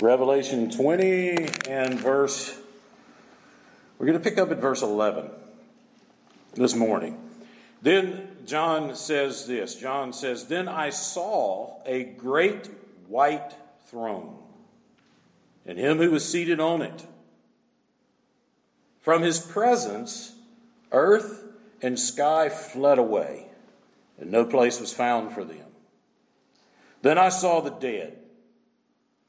Revelation 20 and verse, we're going to pick up at verse 11 this morning. Then John says this John says, Then I saw a great white throne, and him who was seated on it. From his presence, earth and sky fled away, and no place was found for them. Then I saw the dead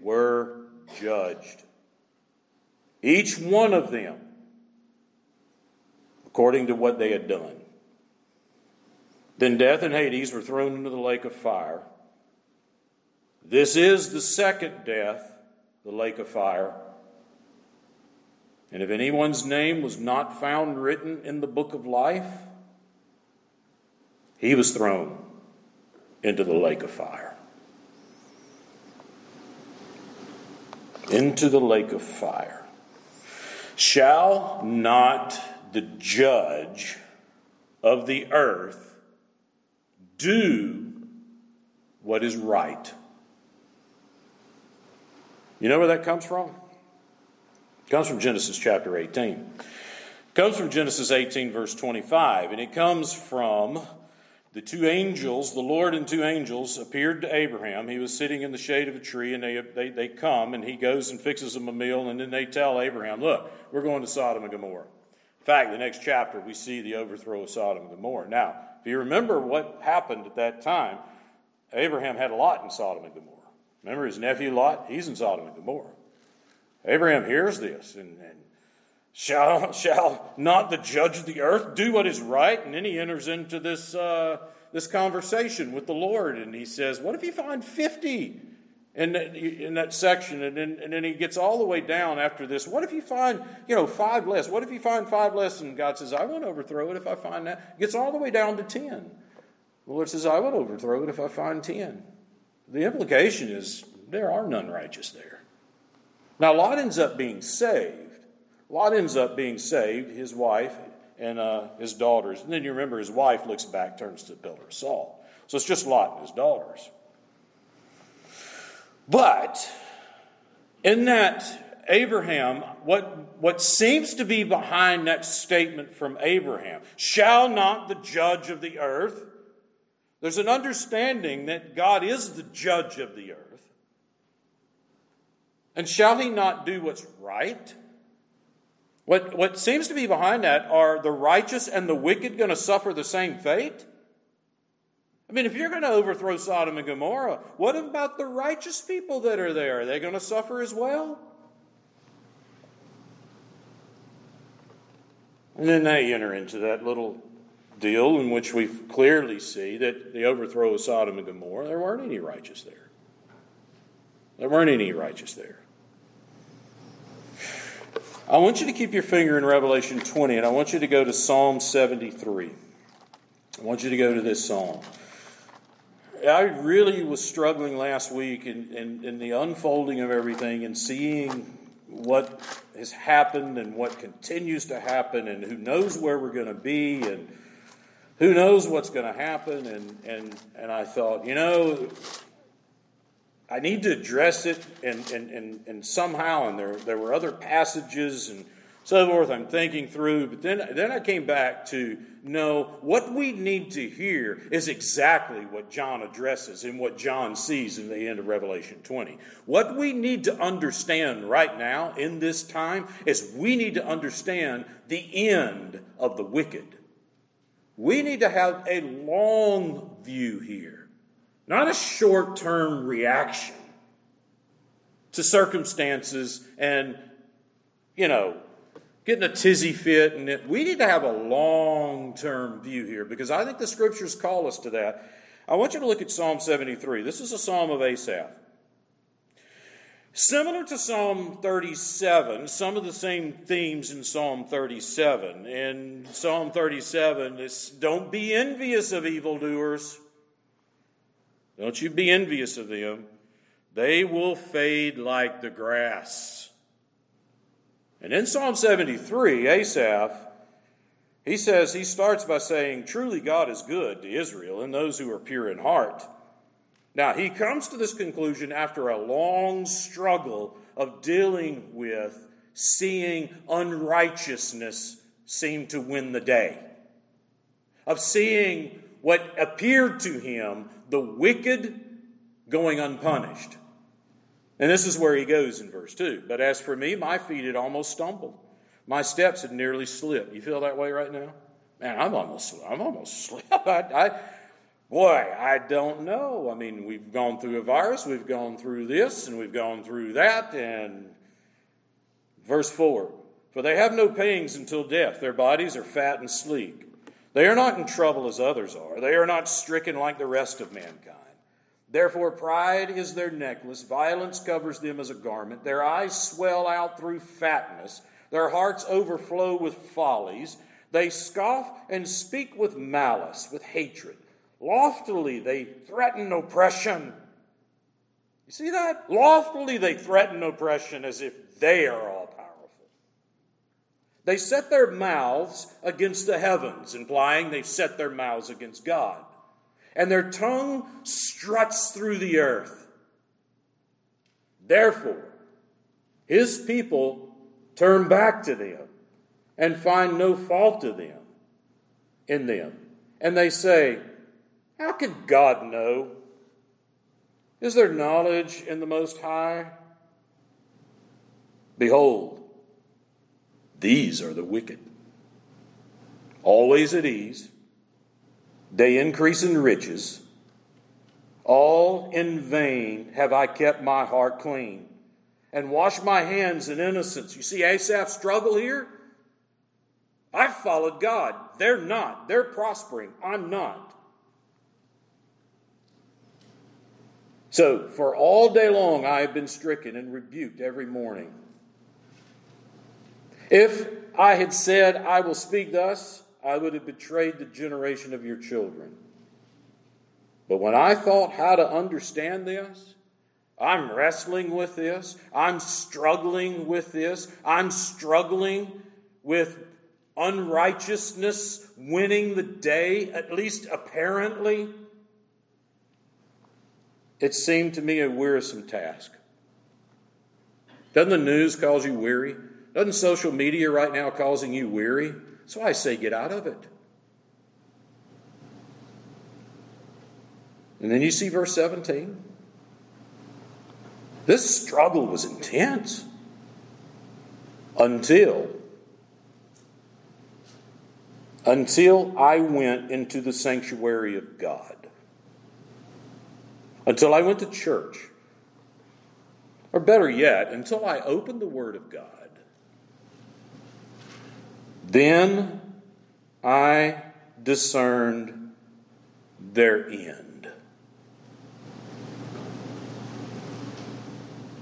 were judged. Each one of them according to what they had done. Then death and Hades were thrown into the lake of fire. This is the second death, the lake of fire. And if anyone's name was not found written in the book of life, he was thrown into the lake of fire. Into the lake of fire. Shall not the judge of the earth do what is right? You know where that comes from? It comes from Genesis chapter 18. It comes from Genesis 18, verse 25, and it comes from the two angels, the Lord and two angels, appeared to Abraham. He was sitting in the shade of a tree, and they, they, they come, and he goes and fixes them a meal, and then they tell Abraham, Look, we're going to Sodom and Gomorrah. In fact, the next chapter, we see the overthrow of Sodom and Gomorrah. Now, if you remember what happened at that time, Abraham had a lot in Sodom and Gomorrah. Remember his nephew Lot? He's in Sodom and Gomorrah. Abraham hears this, and, and Shall, shall not the judge of the earth do what is right? And then he enters into this, uh, this conversation with the Lord, and he says, What if you find 50 in that, in that section? And then, and then he gets all the way down after this. What if you find, you know, five less? What if you find five less? And God says, I won't overthrow it if I find that. Gets all the way down to 10. The Lord says, I won't overthrow it if I find 10. The implication is there are none righteous there. Now, Lot ends up being saved. Lot ends up being saved, his wife and uh, his daughters. And then you remember his wife looks back, turns to the pillar of salt. So it's just Lot and his daughters. But in that, Abraham, what, what seems to be behind that statement from Abraham, shall not the judge of the earth? There's an understanding that God is the judge of the earth. And shall he not do what's right? What, what seems to be behind that are the righteous and the wicked going to suffer the same fate? I mean, if you're going to overthrow Sodom and Gomorrah, what about the righteous people that are there? Are they going to suffer as well? And then they enter into that little deal in which we clearly see that the overthrow of Sodom and Gomorrah, there weren't any righteous there. There weren't any righteous there. I want you to keep your finger in Revelation 20, and I want you to go to Psalm 73. I want you to go to this psalm. I really was struggling last week in, in, in, the unfolding of everything and seeing what has happened and what continues to happen, and who knows where we're going to be, and who knows what's going to happen. And, and, and I thought, you know, I need to address it and, and, and, and somehow, and there, there were other passages and so forth I'm thinking through, but then, then I came back to know what we need to hear is exactly what John addresses and what John sees in the end of Revelation 20. What we need to understand right now in this time is we need to understand the end of the wicked. We need to have a long view here not a short term reaction to circumstances and, you know, getting a tizzy fit. And it, we need to have a long term view here because I think the scriptures call us to that. I want you to look at Psalm 73. This is a psalm of Asaph. Similar to Psalm 37, some of the same themes in Psalm 37. In Psalm 37, it's don't be envious of evildoers. Don't you be envious of them. They will fade like the grass. And in Psalm 73, Asaph, he says, he starts by saying, Truly God is good to Israel and those who are pure in heart. Now, he comes to this conclusion after a long struggle of dealing with seeing unrighteousness seem to win the day, of seeing what appeared to him the wicked going unpunished. And this is where he goes in verse 2. But as for me, my feet had almost stumbled. My steps had nearly slipped. You feel that way right now? Man, I'm almost, I'm almost slipped. I, I, boy, I don't know. I mean, we've gone through a virus, we've gone through this, and we've gone through that. And verse 4 For they have no pangs until death, their bodies are fat and sleek. They are not in trouble as others are, they are not stricken like the rest of mankind. Therefore, pride is their necklace, violence covers them as a garment. Their eyes swell out through fatness, their hearts overflow with follies. They scoff and speak with malice, with hatred. Loftily, they threaten oppression. You see that? Loftily, they threaten oppression as if they are all. They set their mouths against the heavens, implying they've set their mouths against God and their tongue struts through the earth. Therefore, his people turn back to them and find no fault to them in them. And they say, How could God know? Is there knowledge in the Most High? Behold, these are the wicked, always at ease they increase in riches. All in vain have I kept my heart clean and washed my hands in innocence. You see Asaph's struggle here? I've followed God. They're not. They're prospering. I'm not. So, for all day long, I have been stricken and rebuked every morning. If I had said, I will speak thus, I would have betrayed the generation of your children. But when I thought how to understand this, I'm wrestling with this, I'm struggling with this, I'm struggling with unrighteousness winning the day, at least apparently. It seemed to me a wearisome task. Doesn't the news cause you weary? Doesn't social media right now causing you weary? So I say, get out of it. And then you see verse 17. This struggle was intense until until I went into the sanctuary of God. Until I went to church. Or better yet, until I opened the Word of God then I discerned their end.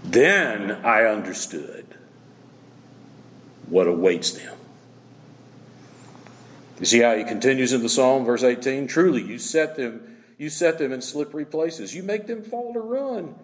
Then I understood what awaits them. You see how he continues in the psalm, verse 18? Truly, you set them, you set them in slippery places. You make them fall to ruin.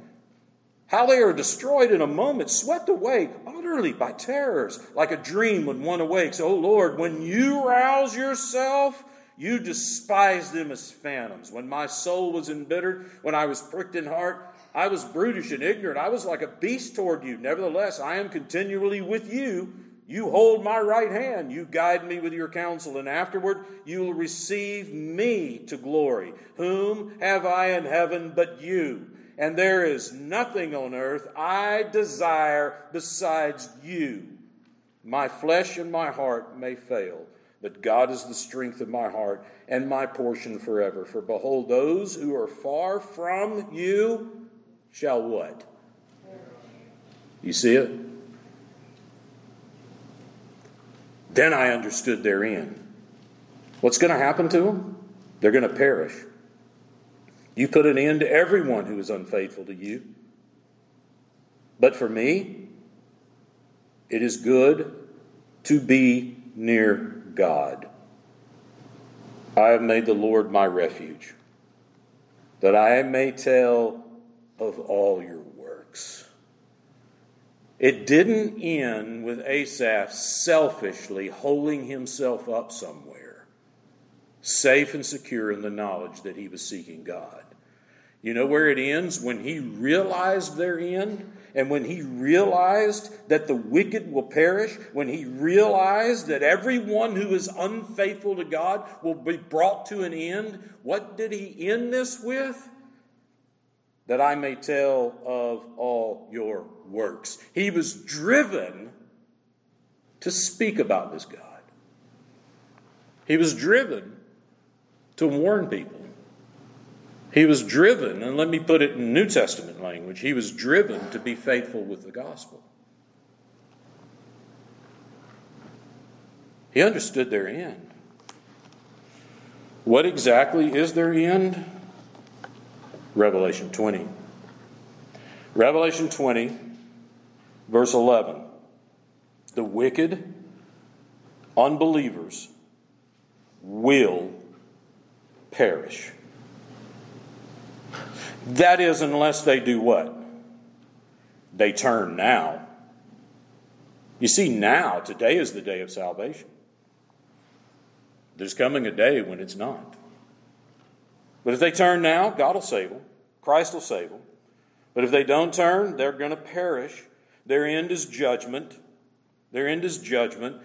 How they are destroyed in a moment, swept away utterly by terrors, like a dream when one awakes. Oh Lord, when you rouse yourself, you despise them as phantoms. When my soul was embittered, when I was pricked in heart, I was brutish and ignorant. I was like a beast toward you. Nevertheless, I am continually with you. You hold my right hand. You guide me with your counsel, and afterward you will receive me to glory. Whom have I in heaven but you? And there is nothing on earth I desire besides you. My flesh and my heart may fail, but God is the strength of my heart and my portion forever. For behold, those who are far from you shall what? You see it? Then I understood their end. What's going to happen to them? They're going to perish. You put an end to everyone who is unfaithful to you. But for me, it is good to be near God. I have made the Lord my refuge, that I may tell of all your works. It didn't end with Asaph selfishly holding himself up somewhere, safe and secure in the knowledge that he was seeking God. You know where it ends? When he realized their end, and when he realized that the wicked will perish, when he realized that everyone who is unfaithful to God will be brought to an end, what did he end this with? That I may tell of all your works. He was driven to speak about this God. He was driven to warn people. He was driven, and let me put it in New Testament language, he was driven to be faithful with the gospel. He understood their end. What exactly is their end? Revelation 20. Revelation 20, verse 11. The wicked, unbelievers, will perish. That is, unless they do what? They turn now. You see, now, today is the day of salvation. There's coming a day when it's not. But if they turn now, God will save them. Christ will save them. But if they don't turn, they're going to perish. Their end is judgment. Their end is judgment.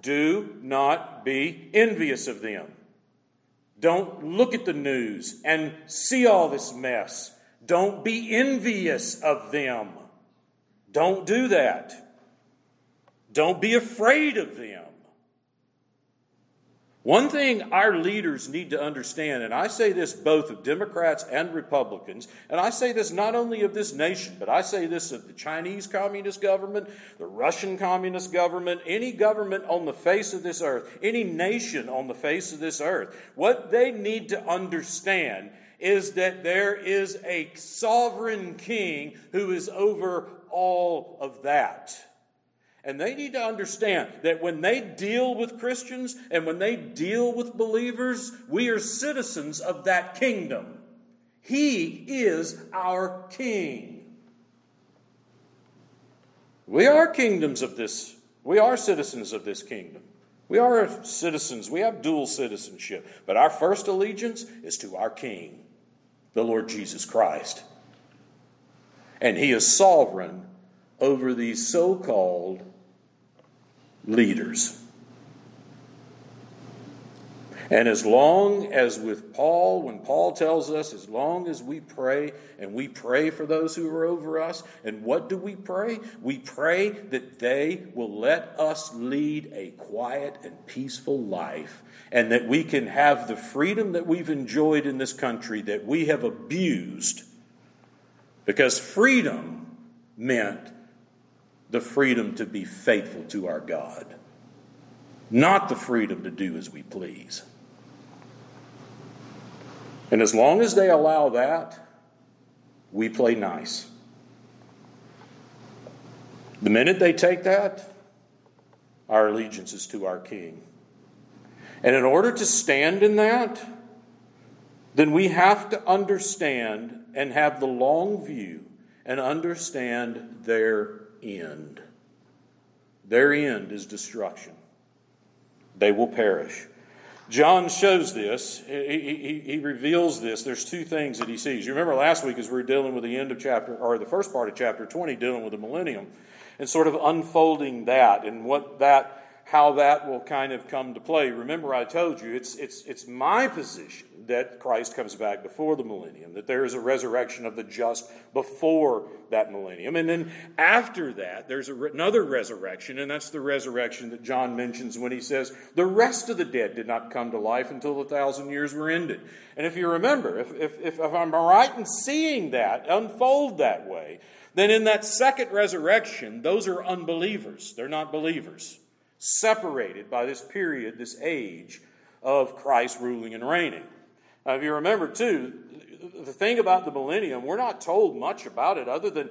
Do not be envious of them. Don't look at the news and see all this mess. Don't be envious of them. Don't do that. Don't be afraid of them. One thing our leaders need to understand, and I say this both of Democrats and Republicans, and I say this not only of this nation, but I say this of the Chinese Communist government, the Russian Communist government, any government on the face of this earth, any nation on the face of this earth. What they need to understand is that there is a sovereign king who is over all of that. And they need to understand that when they deal with Christians and when they deal with believers, we are citizens of that kingdom. He is our king. We are kingdoms of this, we are citizens of this kingdom. We are citizens, we have dual citizenship, but our first allegiance is to our king, the Lord Jesus Christ. And he is sovereign over these so called leaders. And as long as with Paul, when Paul tells us, as long as we pray and we pray for those who are over us, and what do we pray? We pray that they will let us lead a quiet and peaceful life, and that we can have the freedom that we've enjoyed in this country that we have abused. Because freedom meant the freedom to be faithful to our God, not the freedom to do as we please. And as long as they allow that, we play nice. The minute they take that, our allegiance is to our King. And in order to stand in that, then we have to understand and have the long view and understand their end. Their end is destruction. They will perish. John shows this. He, he, he, reveals this. There's two things that he sees. You remember last week as we were dealing with the end of chapter, or the first part of chapter 20, dealing with the millennium, and sort of unfolding that and what that how that will kind of come to play. Remember, I told you it's, it's, it's my position that Christ comes back before the millennium, that there is a resurrection of the just before that millennium. And then after that, there's a, another resurrection, and that's the resurrection that John mentions when he says, The rest of the dead did not come to life until the thousand years were ended. And if you remember, if, if, if, if I'm right in seeing that unfold that way, then in that second resurrection, those are unbelievers. They're not believers separated by this period, this age of Christ ruling and reigning. Now, if you remember, too, the thing about the millennium, we're not told much about it other than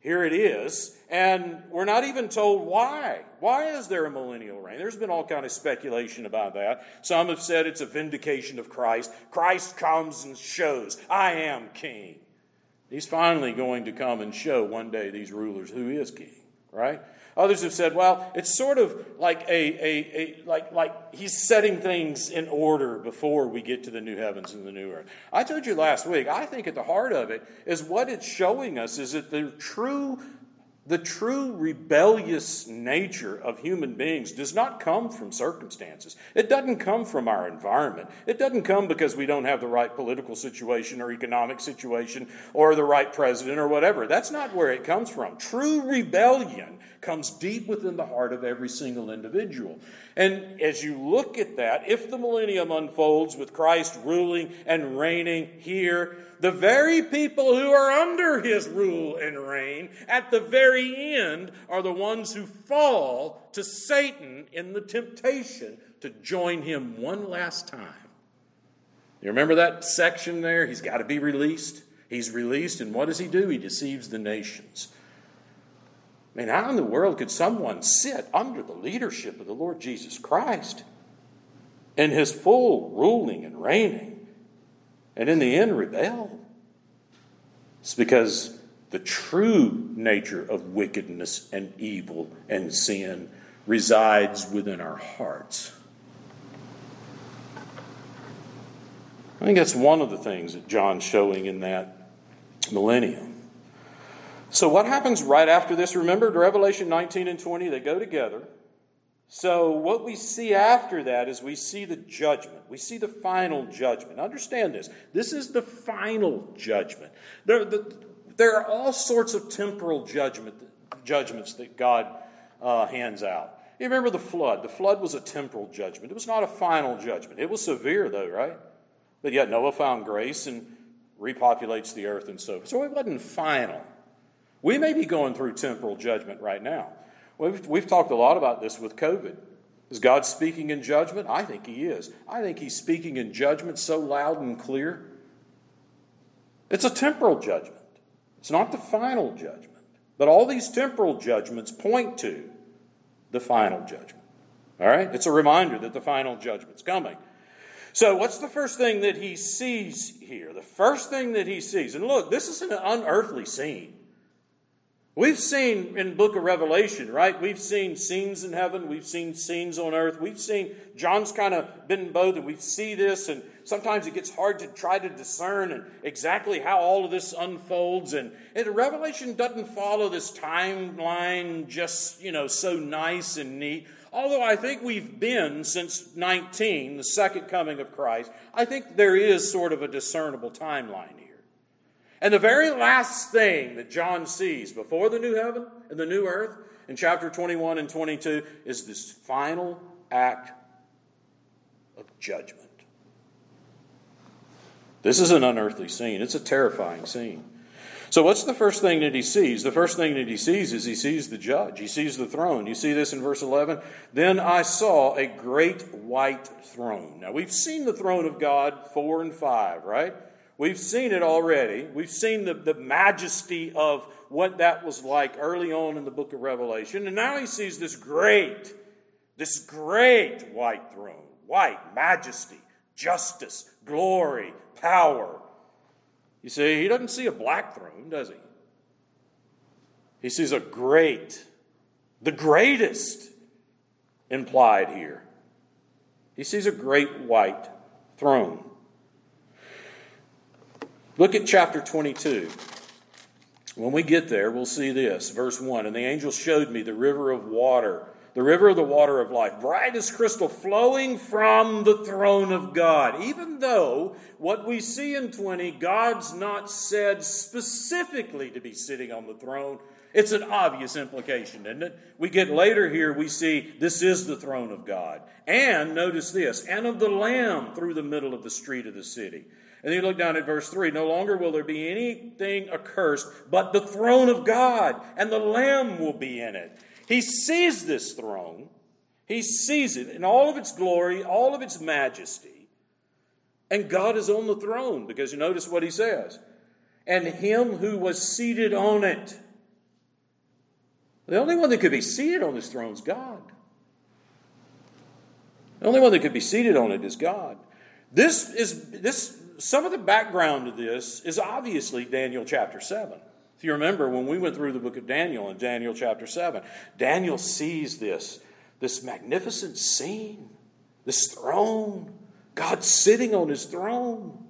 here it is, and we're not even told why. Why is there a millennial reign? There's been all kind of speculation about that. Some have said it's a vindication of Christ. Christ comes and shows, I am king. He's finally going to come and show one day these rulers who is king, right? Others have said, well, it's sort of like a, a, a, like like he's setting things in order before we get to the new heavens and the new earth. I told you last week, I think at the heart of it is what it's showing us is that the true the true rebellious nature of human beings does not come from circumstances. It doesn't come from our environment. It doesn't come because we don't have the right political situation or economic situation or the right president or whatever. That's not where it comes from. True rebellion comes deep within the heart of every single individual. And as you look at that, if the millennium unfolds with Christ ruling and reigning here, the very people who are under his rule and reign at the very end are the ones who fall to Satan in the temptation to join him one last time. You remember that section there? He's got to be released. He's released, and what does he do? He deceives the nations. I mean, how in the world could someone sit under the leadership of the Lord Jesus Christ in his full ruling and reigning and in the end rebel? It's because the true nature of wickedness and evil and sin resides within our hearts. I think that's one of the things that John's showing in that millennium. So, what happens right after this? Remember, Revelation 19 and 20, they go together. So, what we see after that is we see the judgment. We see the final judgment. Understand this. This is the final judgment. There, the, there are all sorts of temporal judgment, judgments that God uh, hands out. You remember the flood. The flood was a temporal judgment, it was not a final judgment. It was severe, though, right? But yet Noah found grace and repopulates the earth and so forth. So, it wasn't final. We may be going through temporal judgment right now. We've, we've talked a lot about this with COVID. Is God speaking in judgment? I think He is. I think He's speaking in judgment so loud and clear. It's a temporal judgment, it's not the final judgment. But all these temporal judgments point to the final judgment. All right? It's a reminder that the final judgment's coming. So, what's the first thing that he sees here? The first thing that he sees, and look, this is an unearthly scene. We've seen in book of Revelation, right? We've seen scenes in heaven, we've seen scenes on earth. We've seen John's kind of been both and we see this and sometimes it gets hard to try to discern and exactly how all of this unfolds and, and Revelation doesn't follow this timeline just, you know, so nice and neat. Although I think we've been since 19, the second coming of Christ, I think there is sort of a discernible timeline. And the very last thing that John sees before the new heaven and the new earth in chapter 21 and 22 is this final act of judgment. This is an unearthly scene, it's a terrifying scene. So, what's the first thing that he sees? The first thing that he sees is he sees the judge. He sees the throne. You see this in verse 11? Then I saw a great white throne. Now, we've seen the throne of God 4 and 5, right? We've seen it already. We've seen the, the majesty of what that was like early on in the book of Revelation. And now he sees this great, this great white throne white, majesty, justice, glory, power. You see, he doesn't see a black throne, does he? He sees a great, the greatest implied here. He sees a great white throne. Look at chapter 22. When we get there, we'll see this. Verse 1 And the angel showed me the river of water, the river of the water of life, bright as crystal, flowing from the throne of God. Even though what we see in 20, God's not said specifically to be sitting on the throne, it's an obvious implication, isn't it? We get later here, we see this is the throne of God. And notice this, and of the Lamb through the middle of the street of the city. And then you look down at verse 3 No longer will there be anything accursed, but the throne of God, and the Lamb will be in it. He sees this throne, he sees it in all of its glory, all of its majesty. And God is on the throne, because you notice what he says. And him who was seated on it. The only one that could be seated on this throne is God. The only one that could be seated on it is God. This is this some of the background to this is obviously Daniel chapter 7. If you remember when we went through the book of Daniel in Daniel chapter 7, Daniel sees this this magnificent scene, this throne, God sitting on his throne.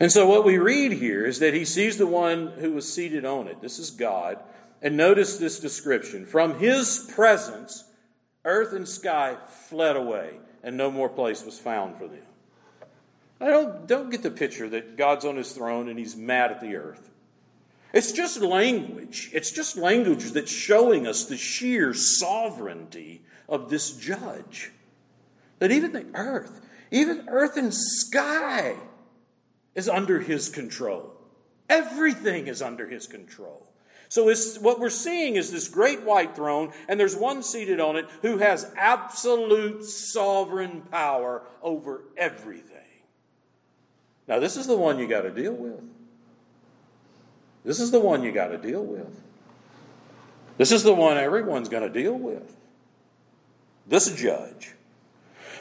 And so, what we read here is that he sees the one who was seated on it. This is God. And notice this description From his presence, earth and sky fled away, and no more place was found for them. I don't, don't get the picture that God's on his throne and he's mad at the earth. It's just language. It's just language that's showing us the sheer sovereignty of this judge. That even the earth, even earth and sky, is under his control. Everything is under his control. So what we're seeing is this great white throne, and there's one seated on it who has absolute sovereign power over everything. Now, this is the one you got to deal with. This is the one you got to deal with. This is the one everyone's going to deal with. This judge.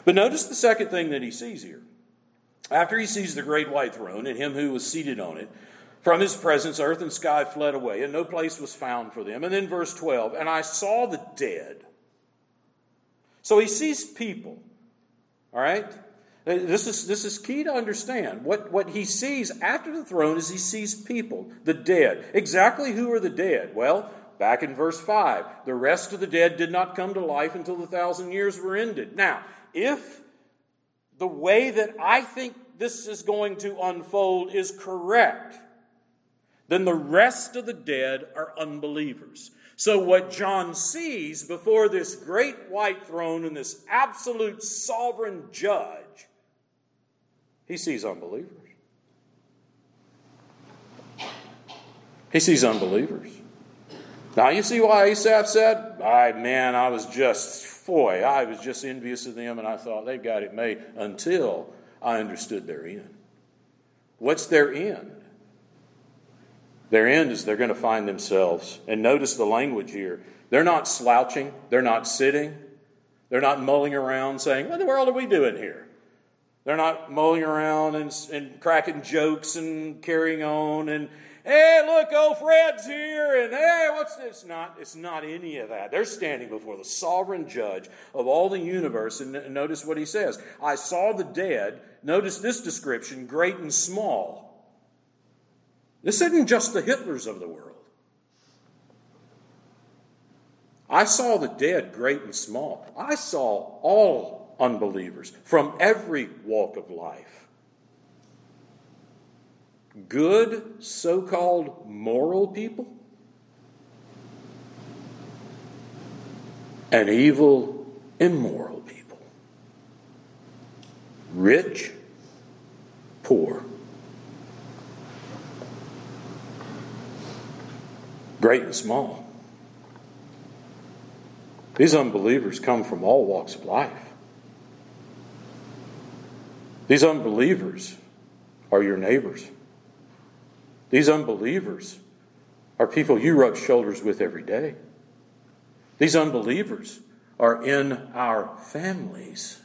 But notice the second thing that he sees here. After he sees the great white throne and him who was seated on it, from his presence, earth and sky fled away, and no place was found for them. And then verse 12, and I saw the dead. So he sees people. All right? This is, this is key to understand. What, what he sees after the throne is he sees people, the dead. Exactly who are the dead? Well, back in verse 5, the rest of the dead did not come to life until the thousand years were ended. Now, if the way that I think this is going to unfold is correct, then the rest of the dead are unbelievers. So, what John sees before this great white throne and this absolute sovereign judge he sees unbelievers. He sees unbelievers. Now, you see why Asaph said, I, man, I was just, boy, I was just envious of them and I thought they've got it made until I understood their end. What's their end? Their end is they're going to find themselves, and notice the language here. They're not slouching, they're not sitting, they're not mulling around saying, What in the world are we doing here? They're not mulling around and, and cracking jokes and carrying on and, hey, look, old Fred's here, and hey, what's this? Not, it's not any of that. They're standing before the sovereign judge of all the universe, and notice what he says. I saw the dead. Notice this description great and small. This isn't just the Hitlers of the world. I saw the dead, great and small. I saw all unbelievers from every walk of life. Good, so called moral people, and evil, immoral people. Rich, poor. Great and small. These unbelievers come from all walks of life. These unbelievers are your neighbors. These unbelievers are people you rub shoulders with every day. These unbelievers are in our families.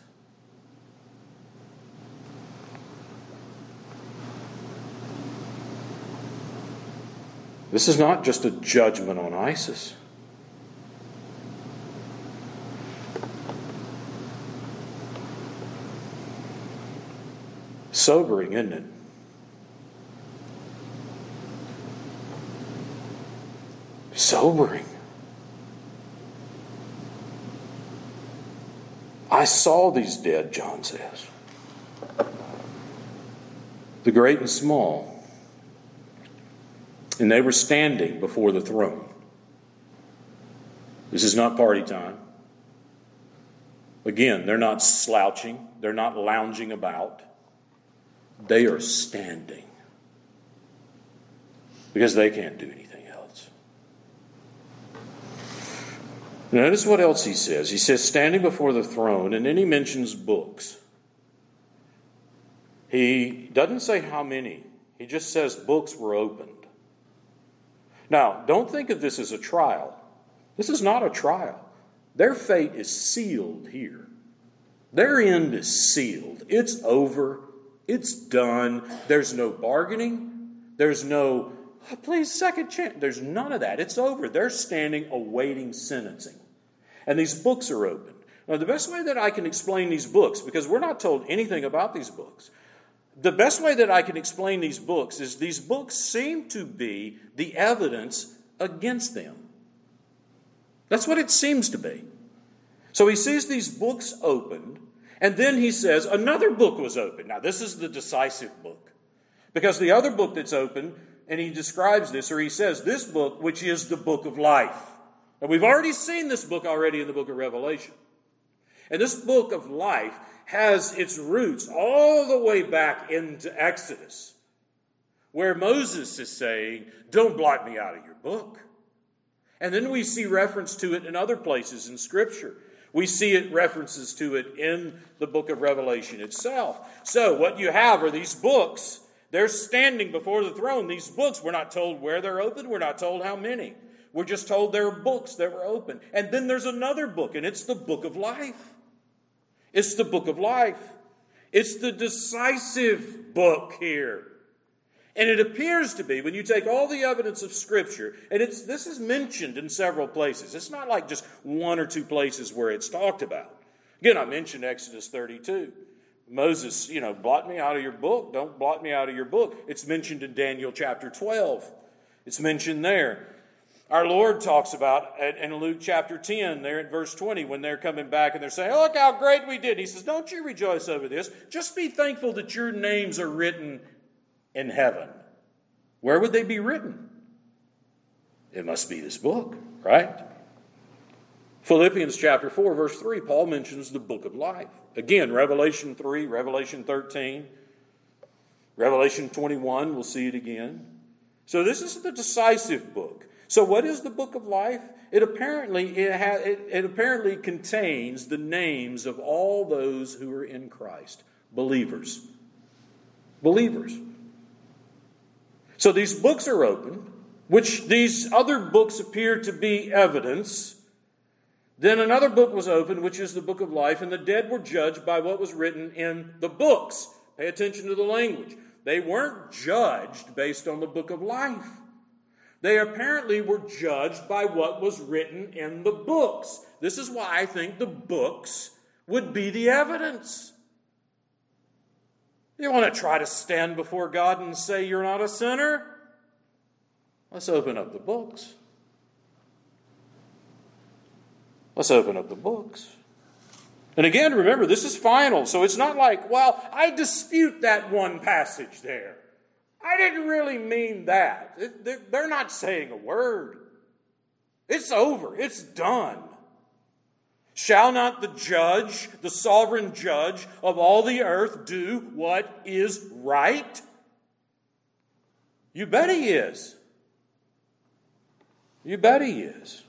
This is not just a judgment on ISIS. Sobering, isn't it? Sobering. I saw these dead, John says. The great and small. And they were standing before the throne. This is not party time. Again, they're not slouching, they're not lounging about. They are standing because they can't do anything else. Notice what else he says. He says, standing before the throne, and then he mentions books. He doesn't say how many, he just says books were opened. Now, don't think of this as a trial. This is not a trial. Their fate is sealed here. Their end is sealed. It's over. It's done. There's no bargaining. There's no, oh, please, second chance. There's none of that. It's over. They're standing awaiting sentencing. And these books are open. Now, the best way that I can explain these books, because we're not told anything about these books, the best way that I can explain these books is these books seem to be the evidence against them. That's what it seems to be. So he sees these books opened, and then he says another book was opened. Now, this is the decisive book. Because the other book that's open, and he describes this, or he says, this book, which is the book of life. And we've already seen this book already in the book of Revelation. And this book of life has its roots all the way back into Exodus, where Moses is saying, Don't blot me out of your book. And then we see reference to it in other places in Scripture. We see it references to it in the book of Revelation itself. So, what you have are these books. They're standing before the throne. These books, we're not told where they're open, we're not told how many. We're just told there are books that were open. And then there's another book, and it's the book of life. It's the book of life. It's the decisive book here. And it appears to be, when you take all the evidence of Scripture, and it's, this is mentioned in several places. It's not like just one or two places where it's talked about. Again, I mentioned Exodus 32. Moses, you know, blot me out of your book. Don't blot me out of your book. It's mentioned in Daniel chapter 12. It's mentioned there. Our Lord talks about in Luke chapter 10, there in verse 20, when they're coming back and they're saying, Look how great we did. He says, Don't you rejoice over this. Just be thankful that your names are written in heaven. Where would they be written? It must be this book, right? Philippians chapter 4, verse 3, Paul mentions the book of life. Again, Revelation 3, Revelation 13, Revelation 21, we'll see it again. So this is the decisive book. So, what is the book of life? It apparently it, ha- it, it apparently contains the names of all those who are in Christ, believers. Believers. So these books are open, which these other books appear to be evidence. Then another book was opened, which is the book of life, and the dead were judged by what was written in the books. Pay attention to the language. They weren't judged based on the book of life. They apparently were judged by what was written in the books. This is why I think the books would be the evidence. You want to try to stand before God and say you're not a sinner? Let's open up the books. Let's open up the books. And again, remember, this is final, so it's not like, well, I dispute that one passage there. I didn't really mean that. They're not saying a word. It's over, it's done. Shall not the judge, the sovereign judge of all the earth, do what is right? You bet he is. You bet he is.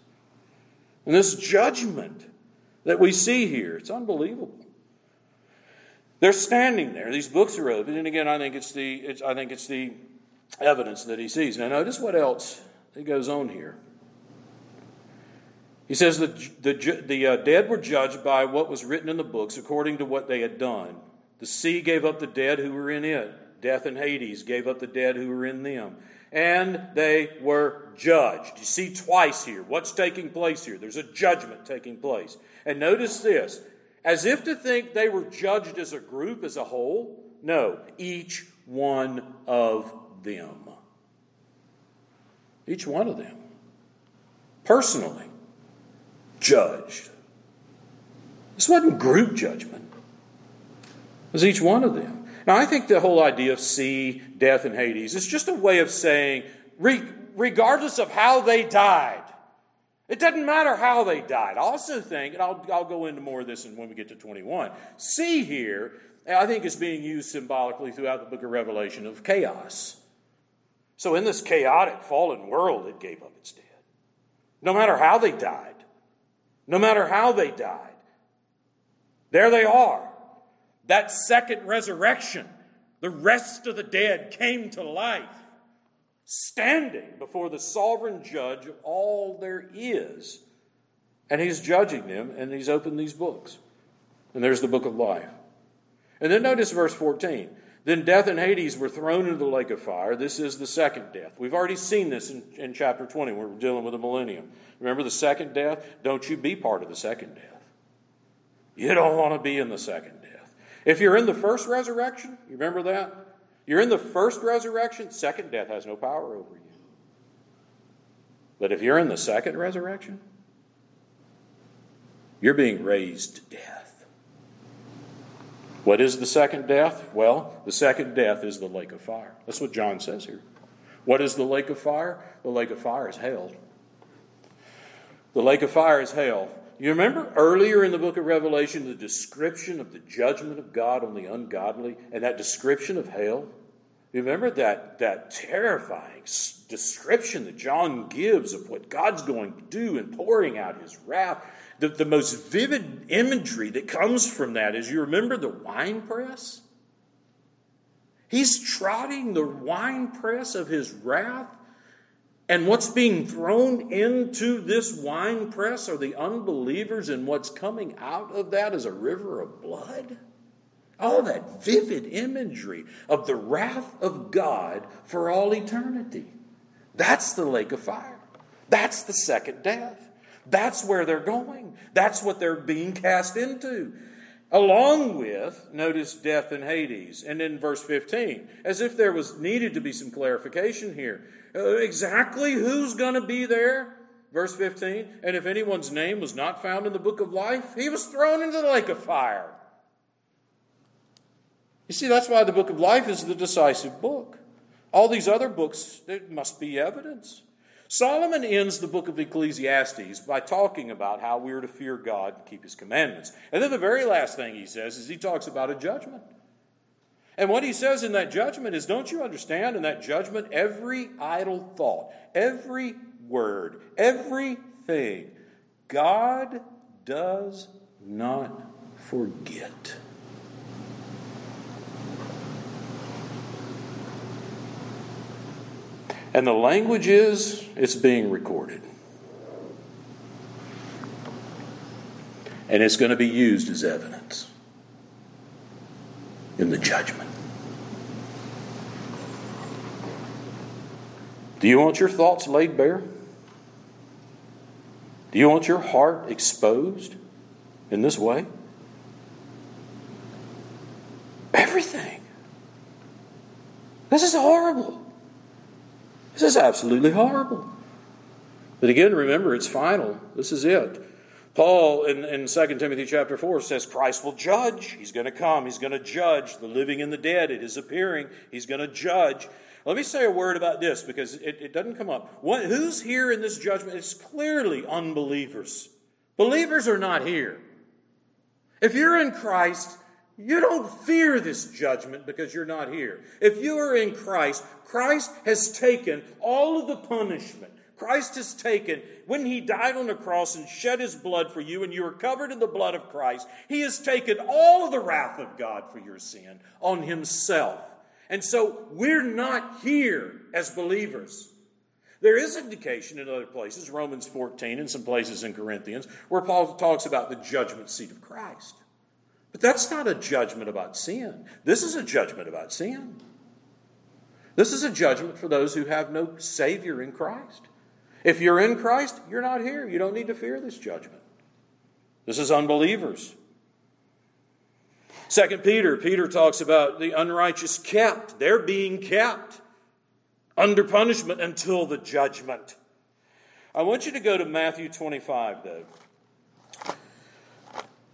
And this judgment that we see here, it's unbelievable. They're standing there. These books are open, and again, I think it's the it's, I think it's the evidence that he sees. Now, notice what else it goes on here. He says that the, the uh, dead were judged by what was written in the books according to what they had done. The sea gave up the dead who were in it. Death and Hades gave up the dead who were in them. And they were judged. You see twice here. What's taking place here? There's a judgment taking place. And notice this as if to think they were judged as a group, as a whole. No, each one of them. Each one of them. Personally judged. This wasn't group judgment, it was each one of them. Now, I think the whole idea of sea, death, and Hades is just a way of saying, regardless of how they died, it doesn't matter how they died. I also think, and I'll, I'll go into more of this when we get to 21, sea here, I think, is being used symbolically throughout the book of Revelation of chaos. So, in this chaotic, fallen world, it gave up its dead. No matter how they died, no matter how they died, there they are. That second resurrection, the rest of the dead came to life. standing before the sovereign judge of all there is. And he's judging them, and he's opened these books. And there's the book of life. And then notice verse 14. Then death and Hades were thrown into the lake of fire. This is the second death. We've already seen this in, in chapter 20. We're dealing with the millennium. Remember the second death? Don't you be part of the second death. You don't want to be in the second death. If you're in the first resurrection, you remember that? You're in the first resurrection, second death has no power over you. But if you're in the second resurrection, you're being raised to death. What is the second death? Well, the second death is the lake of fire. That's what John says here. What is the lake of fire? The lake of fire is hell. The lake of fire is hell. You remember earlier in the book of Revelation the description of the judgment of God on the ungodly and that description of hell? You remember that, that terrifying description that John gives of what God's going to do in pouring out his wrath? The, the most vivid imagery that comes from that is you remember the wine press? He's trotting the wine press of his wrath and what's being thrown into this wine press are the unbelievers, and what's coming out of that is a river of blood. All that vivid imagery of the wrath of God for all eternity. That's the lake of fire. That's the second death. That's where they're going. That's what they're being cast into. Along with, notice death and Hades. And in verse 15, as if there was needed to be some clarification here. Uh, exactly who's going to be there? Verse 15, and if anyone's name was not found in the book of life, he was thrown into the lake of fire. You see, that's why the book of life is the decisive book. All these other books, there must be evidence. Solomon ends the book of Ecclesiastes by talking about how we are to fear God and keep his commandments. And then the very last thing he says is he talks about a judgment. And what he says in that judgment is don't you understand? In that judgment, every idle thought, every word, everything, God does not forget. And the language is it's being recorded. And it's going to be used as evidence in the judgment. Do you want your thoughts laid bare? Do you want your heart exposed in this way? Everything. This is horrible. This is absolutely horrible. But again, remember, it's final. This is it. Paul in, in 2 Timothy chapter 4 says Christ will judge. He's going to come. He's going to judge the living and the dead. It is appearing. He's going to judge. Let me say a word about this because it, it doesn't come up. What, who's here in this judgment? It's clearly unbelievers. Believers are not here. If you're in Christ, you don't fear this judgment because you're not here. If you are in Christ, Christ has taken all of the punishment. Christ has taken, when he died on the cross and shed his blood for you, and you are covered in the blood of Christ, he has taken all of the wrath of God for your sin on himself. And so we're not here as believers. There is indication in other places, Romans 14 and some places in Corinthians, where Paul talks about the judgment seat of Christ. But that's not a judgment about sin. This is a judgment about sin. This is a judgment for those who have no Savior in Christ. If you're in Christ, you're not here. You don't need to fear this judgment. This is unbelievers. Second Peter, Peter talks about the unrighteous kept. They're being kept under punishment until the judgment. I want you to go to Matthew 25, though.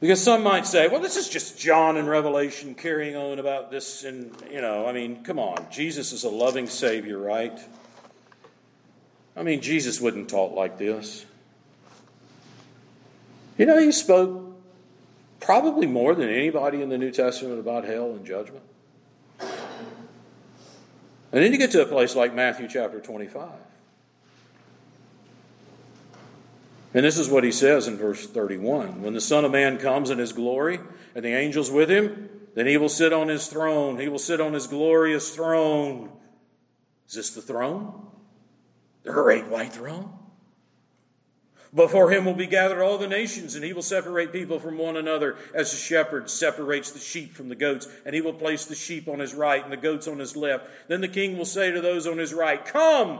Because some might say, well, this is just John in Revelation carrying on about this. And, you know, I mean, come on. Jesus is a loving Savior, right? I mean, Jesus wouldn't talk like this. You know, he spoke probably more than anybody in the New Testament about hell and judgment. And then you get to a place like Matthew chapter 25. And this is what he says in verse 31 When the Son of Man comes in his glory, and the angels with him, then he will sit on his throne. He will sit on his glorious throne. Is this the throne? The great white throne. Before him will be gathered all the nations, and he will separate people from one another as a shepherd separates the sheep from the goats. And he will place the sheep on his right and the goats on his left. Then the king will say to those on his right, Come,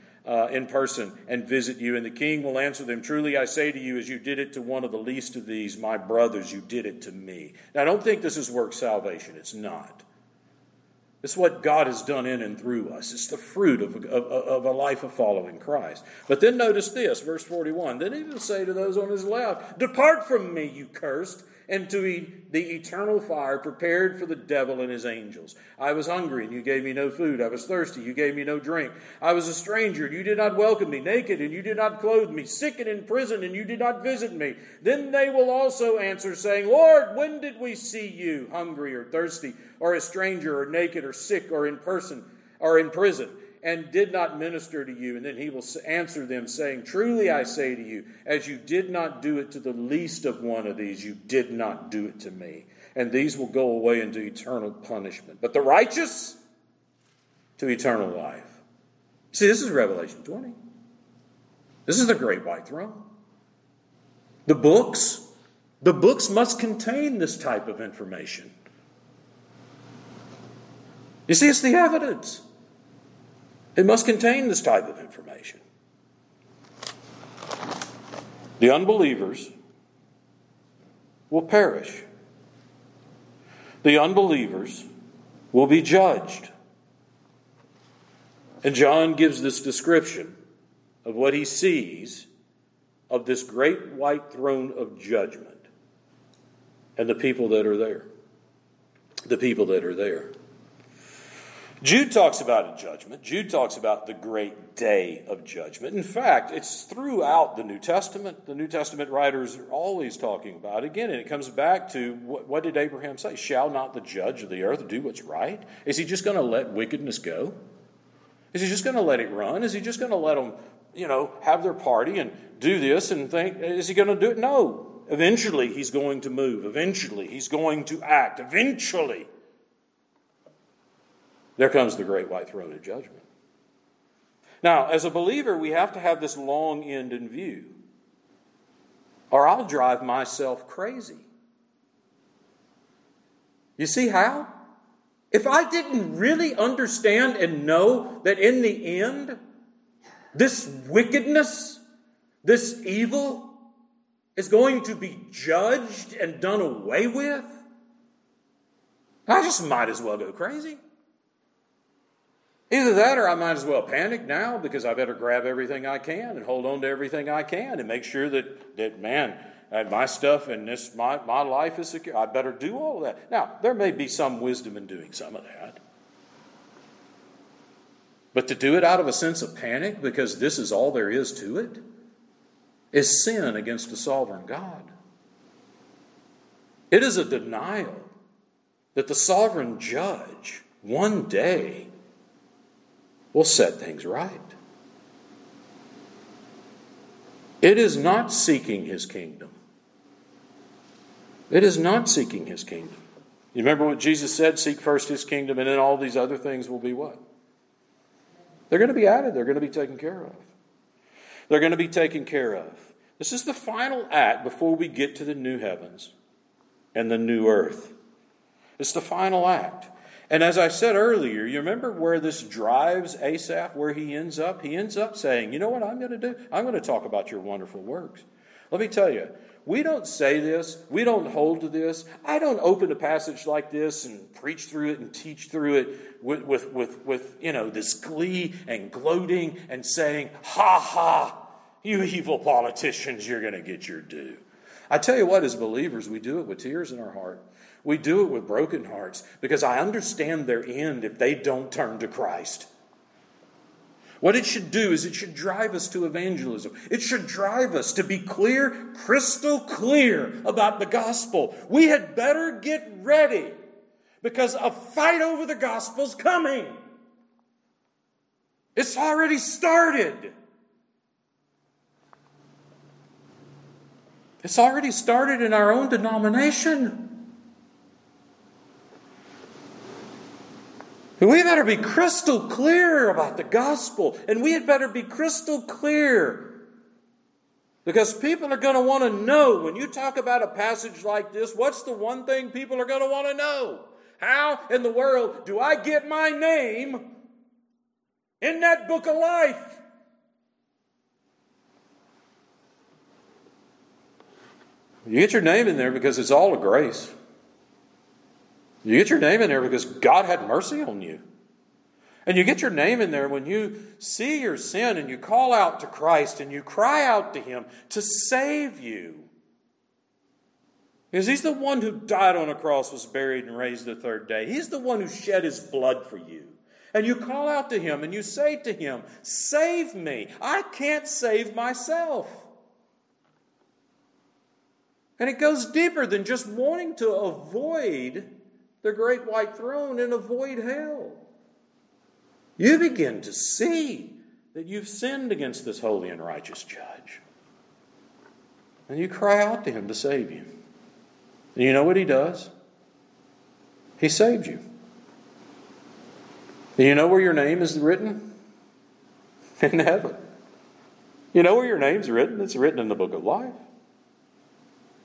Uh, in person and visit you. And the king will answer them, Truly I say to you, as you did it to one of the least of these, my brothers, you did it to me. Now, don't think this is work salvation. It's not. It's what God has done in and through us. It's the fruit of, of, of a life of following Christ. But then notice this, verse 41. Then he will say to those on his left, Depart from me, you cursed into the eternal fire prepared for the devil and his angels. I was hungry, and you gave me no food. I was thirsty, you gave me no drink. I was a stranger, and you did not welcome me. Naked, and you did not clothe me. Sick and in prison, and you did not visit me. Then they will also answer, saying, Lord, when did we see you hungry or thirsty, or a stranger, or naked, or sick, or in person, or in prison? And did not minister to you. And then he will answer them, saying, Truly I say to you, as you did not do it to the least of one of these, you did not do it to me. And these will go away into eternal punishment. But the righteous to eternal life. See, this is Revelation 20. This is the great white throne. The books, the books must contain this type of information. You see, it's the evidence. It must contain this type of information. The unbelievers will perish. The unbelievers will be judged. And John gives this description of what he sees of this great white throne of judgment and the people that are there. The people that are there. Jude talks about a judgment. Jude talks about the great day of judgment. In fact, it's throughout the New Testament. The New Testament writers are always talking about it. Again, and it comes back to what, what did Abraham say? Shall not the judge of the earth do what's right? Is he just going to let wickedness go? Is he just going to let it run? Is he just going to let them, you know, have their party and do this and think, is he going to do it? No. Eventually, he's going to move. Eventually, he's going to act. Eventually, there comes the great white throne of judgment. Now, as a believer, we have to have this long end in view, or I'll drive myself crazy. You see how? If I didn't really understand and know that in the end, this wickedness, this evil, is going to be judged and done away with, I just might as well go crazy. Either that or I might as well panic now because I better grab everything I can and hold on to everything I can and make sure that, that man, my stuff and this my, my life is secure. I better do all of that. Now, there may be some wisdom in doing some of that. But to do it out of a sense of panic because this is all there is to it is sin against a sovereign God. It is a denial that the sovereign judge one day will set things right. It is not seeking his kingdom. It is not seeking his kingdom. You remember what Jesus said? Seek first his kingdom, and then all these other things will be what? They're going to be added, they're going to be taken care of. They're going to be taken care of. This is the final act before we get to the new heavens and the new earth. It's the final act. And as I said earlier, you remember where this drives Asaph, where he ends up? He ends up saying, You know what I'm going to do? I'm going to talk about your wonderful works. Let me tell you, we don't say this, we don't hold to this. I don't open a passage like this and preach through it and teach through it with, with, with, with you know, this glee and gloating and saying, Ha ha, you evil politicians, you're going to get your due. I tell you what, as believers, we do it with tears in our heart. We do it with broken hearts because I understand their end if they don't turn to Christ. What it should do is it should drive us to evangelism. It should drive us to be clear, crystal clear about the gospel. We had better get ready because a fight over the gospel's coming. It's already started. It's already started in our own denomination. We better be crystal clear about the gospel, and we had better be crystal clear. Because people are going to want to know when you talk about a passage like this, what's the one thing people are going to want to know? How in the world do I get my name in that book of life? You get your name in there because it's all a grace. You get your name in there because God had mercy on you. And you get your name in there when you see your sin and you call out to Christ and you cry out to Him to save you. Because He's the one who died on a cross, was buried, and raised the third day. He's the one who shed His blood for you. And you call out to Him and you say to Him, Save me. I can't save myself. And it goes deeper than just wanting to avoid the great white throne and avoid hell. You begin to see that you've sinned against this holy and righteous judge. And you cry out to him to save you. And you know what he does? He saved you. And you know where your name is written? In heaven. You know where your name's written? It's written in the book of life.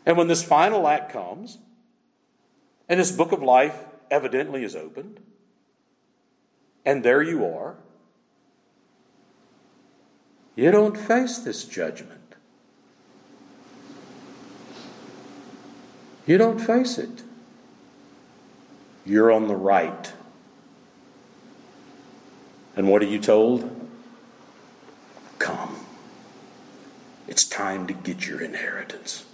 And when this final act comes, and this book of life evidently is opened. And there you are. You don't face this judgment. You don't face it. You're on the right. And what are you told? Come. It's time to get your inheritance.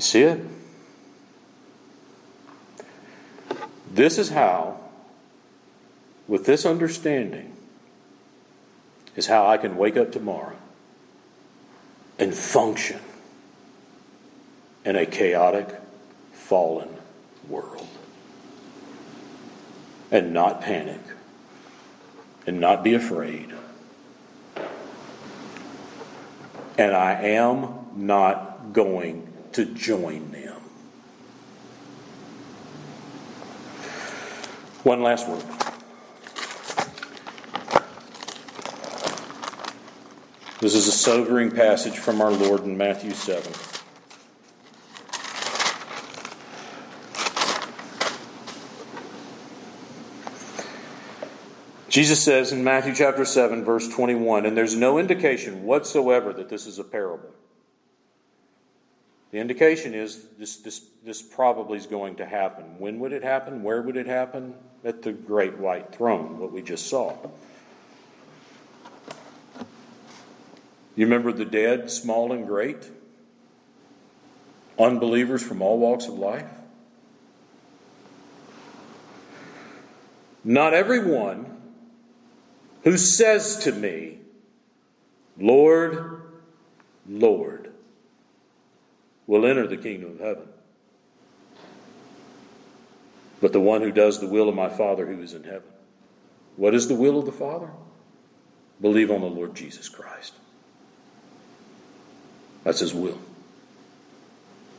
You see it? This is how, with this understanding, is how I can wake up tomorrow and function in a chaotic, fallen world. And not panic and not be afraid. And I am not going to join them. One last word. This is a sobering passage from our Lord in Matthew 7. Jesus says in Matthew chapter 7, verse 21, and there's no indication whatsoever that this is a parable. The indication is this, this, this probably is going to happen. When would it happen? Where would it happen? At the great white throne, what we just saw. You remember the dead, small and great? Unbelievers from all walks of life? Not everyone who says to me, Lord, Lord, will enter the kingdom of heaven. But the one who does the will of my Father who is in heaven. What is the will of the Father? Believe on the Lord Jesus Christ. That's his will.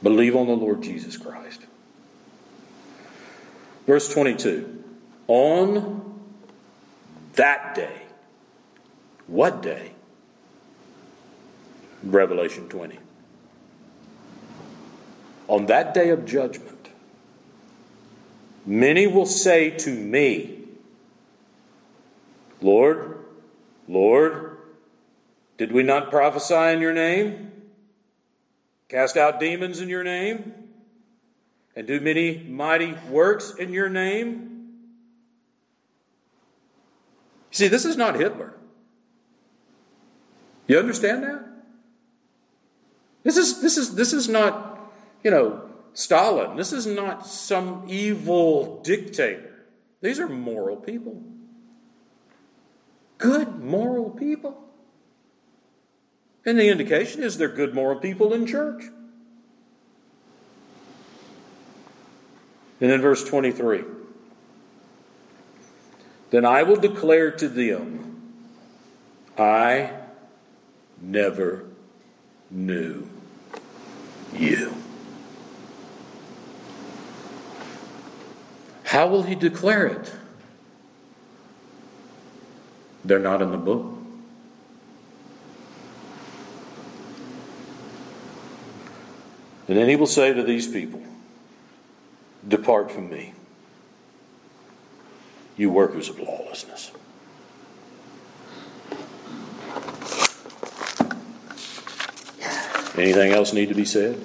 Believe on the Lord Jesus Christ. Verse 22 On that day, what day? Revelation 20 on that day of judgment, many will say to me, Lord, Lord, did we not prophesy in your name? Cast out demons in your name? And do many mighty works in your name? See, this is not Hitler. You understand that? This is, this is, this is not you know, Stalin. This is not some evil dictator. These are moral people. Good moral people. And the indication is they're good moral people in church. And then verse 23 Then I will declare to them, I never knew you. How will he declare it? They're not in the book. And then he will say to these people, Depart from me, you workers of lawlessness. Anything else need to be said?